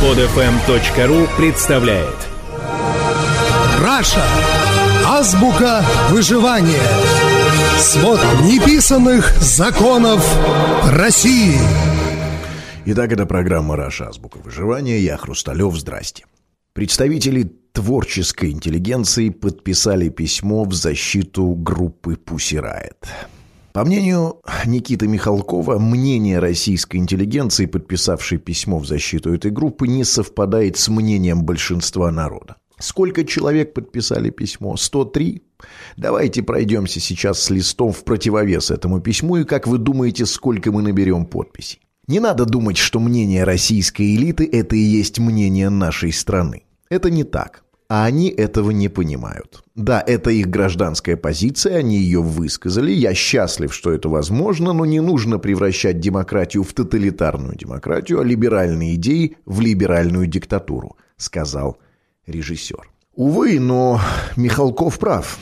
Podfm.ru представляет Раша. Азбука выживания. Свод неписанных законов России. Итак, это программа «Раша. Азбука выживания». Я Хрусталев. Здрасте. Представители творческой интеллигенции подписали письмо в защиту группы «Pussy Riot». По мнению Никиты Михалкова, мнение российской интеллигенции, подписавшей письмо в защиту этой группы, не совпадает с мнением большинства народа. Сколько человек подписали письмо? 103? Давайте пройдемся сейчас с листом в противовес этому письму, и как вы думаете, сколько мы наберем подписей? Не надо думать, что мнение российской элиты – это и есть мнение нашей страны. Это не так. А они этого не понимают. Да, это их гражданская позиция, они ее высказали. Я счастлив, что это возможно, но не нужно превращать демократию в тоталитарную демократию, а либеральные идеи в либеральную диктатуру, сказал режиссер. Увы, но Михалков прав.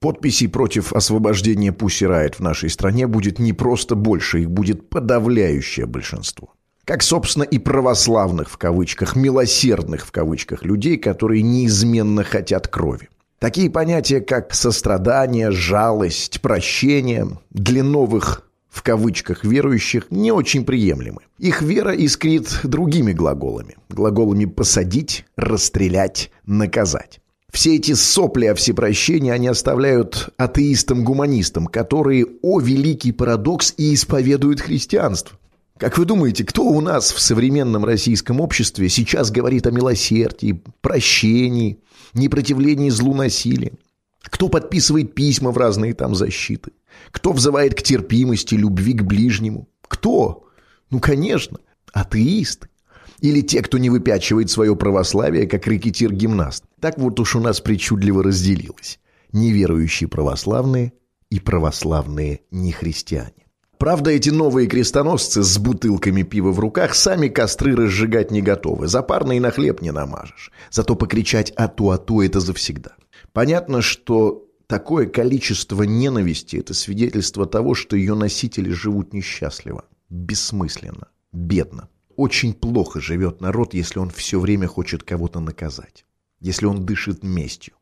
Подписей против освобождения Пусси Райт в нашей стране будет не просто больше, их будет подавляющее большинство как, собственно, и православных в кавычках, милосердных в кавычках людей, которые неизменно хотят крови. Такие понятия, как сострадание, жалость, прощение для новых в кавычках верующих не очень приемлемы. Их вера искрит другими глаголами. Глаголами «посадить», «расстрелять», «наказать». Все эти сопли о всепрощении они оставляют атеистам-гуманистам, которые, о великий парадокс, и исповедуют христианство. Как вы думаете, кто у нас в современном российском обществе сейчас говорит о милосердии, прощении, непротивлении злу насилия? Кто подписывает письма в разные там защиты? Кто взывает к терпимости, любви к ближнему? Кто? Ну, конечно, атеисты. Или те, кто не выпячивает свое православие, как рэкетир-гимнаст. Так вот уж у нас причудливо разделилось. Неверующие православные и православные нехристиане. Правда, эти новые крестоносцы с бутылками пива в руках сами костры разжигать не готовы. Запарно и на хлеб не намажешь. Зато покричать «ату-ату» — это завсегда. Понятно, что такое количество ненависти – это свидетельство того, что ее носители живут несчастливо, бессмысленно, бедно. Очень плохо живет народ, если он все время хочет кого-то наказать. Если он дышит местью.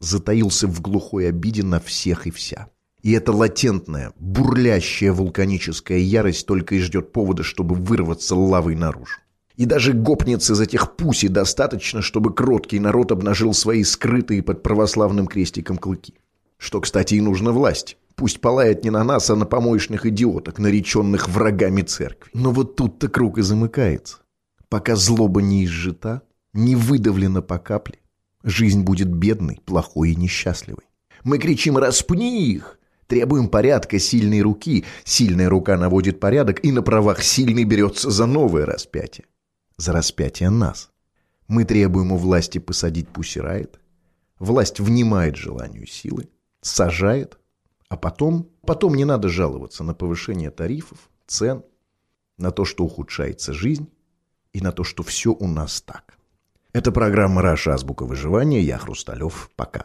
Затаился в глухой обиде на всех и вся. И эта латентная, бурлящая вулканическая ярость только и ждет повода, чтобы вырваться лавой наружу. И даже гопниц из этих пуси достаточно, чтобы кроткий народ обнажил свои скрытые под православным крестиком клыки. Что, кстати, и нужно власть. Пусть палает не на нас, а на помоечных идиоток, нареченных врагами церкви. Но вот тут-то круг и замыкается. Пока злоба не изжита, не выдавлена по капле, жизнь будет бедной, плохой и несчастливой. Мы кричим «распни их!» Требуем порядка сильной руки. Сильная рука наводит порядок, и на правах сильный берется за новое распятие. За распятие нас. Мы требуем у власти посадить Пусирает. Власть внимает желанию силы, сажает, а потом... Потом не надо жаловаться на повышение тарифов, цен, на то, что ухудшается жизнь, и на то, что все у нас так. Это программа «Раша. Азбука выживания». Я Хрусталев. Пока.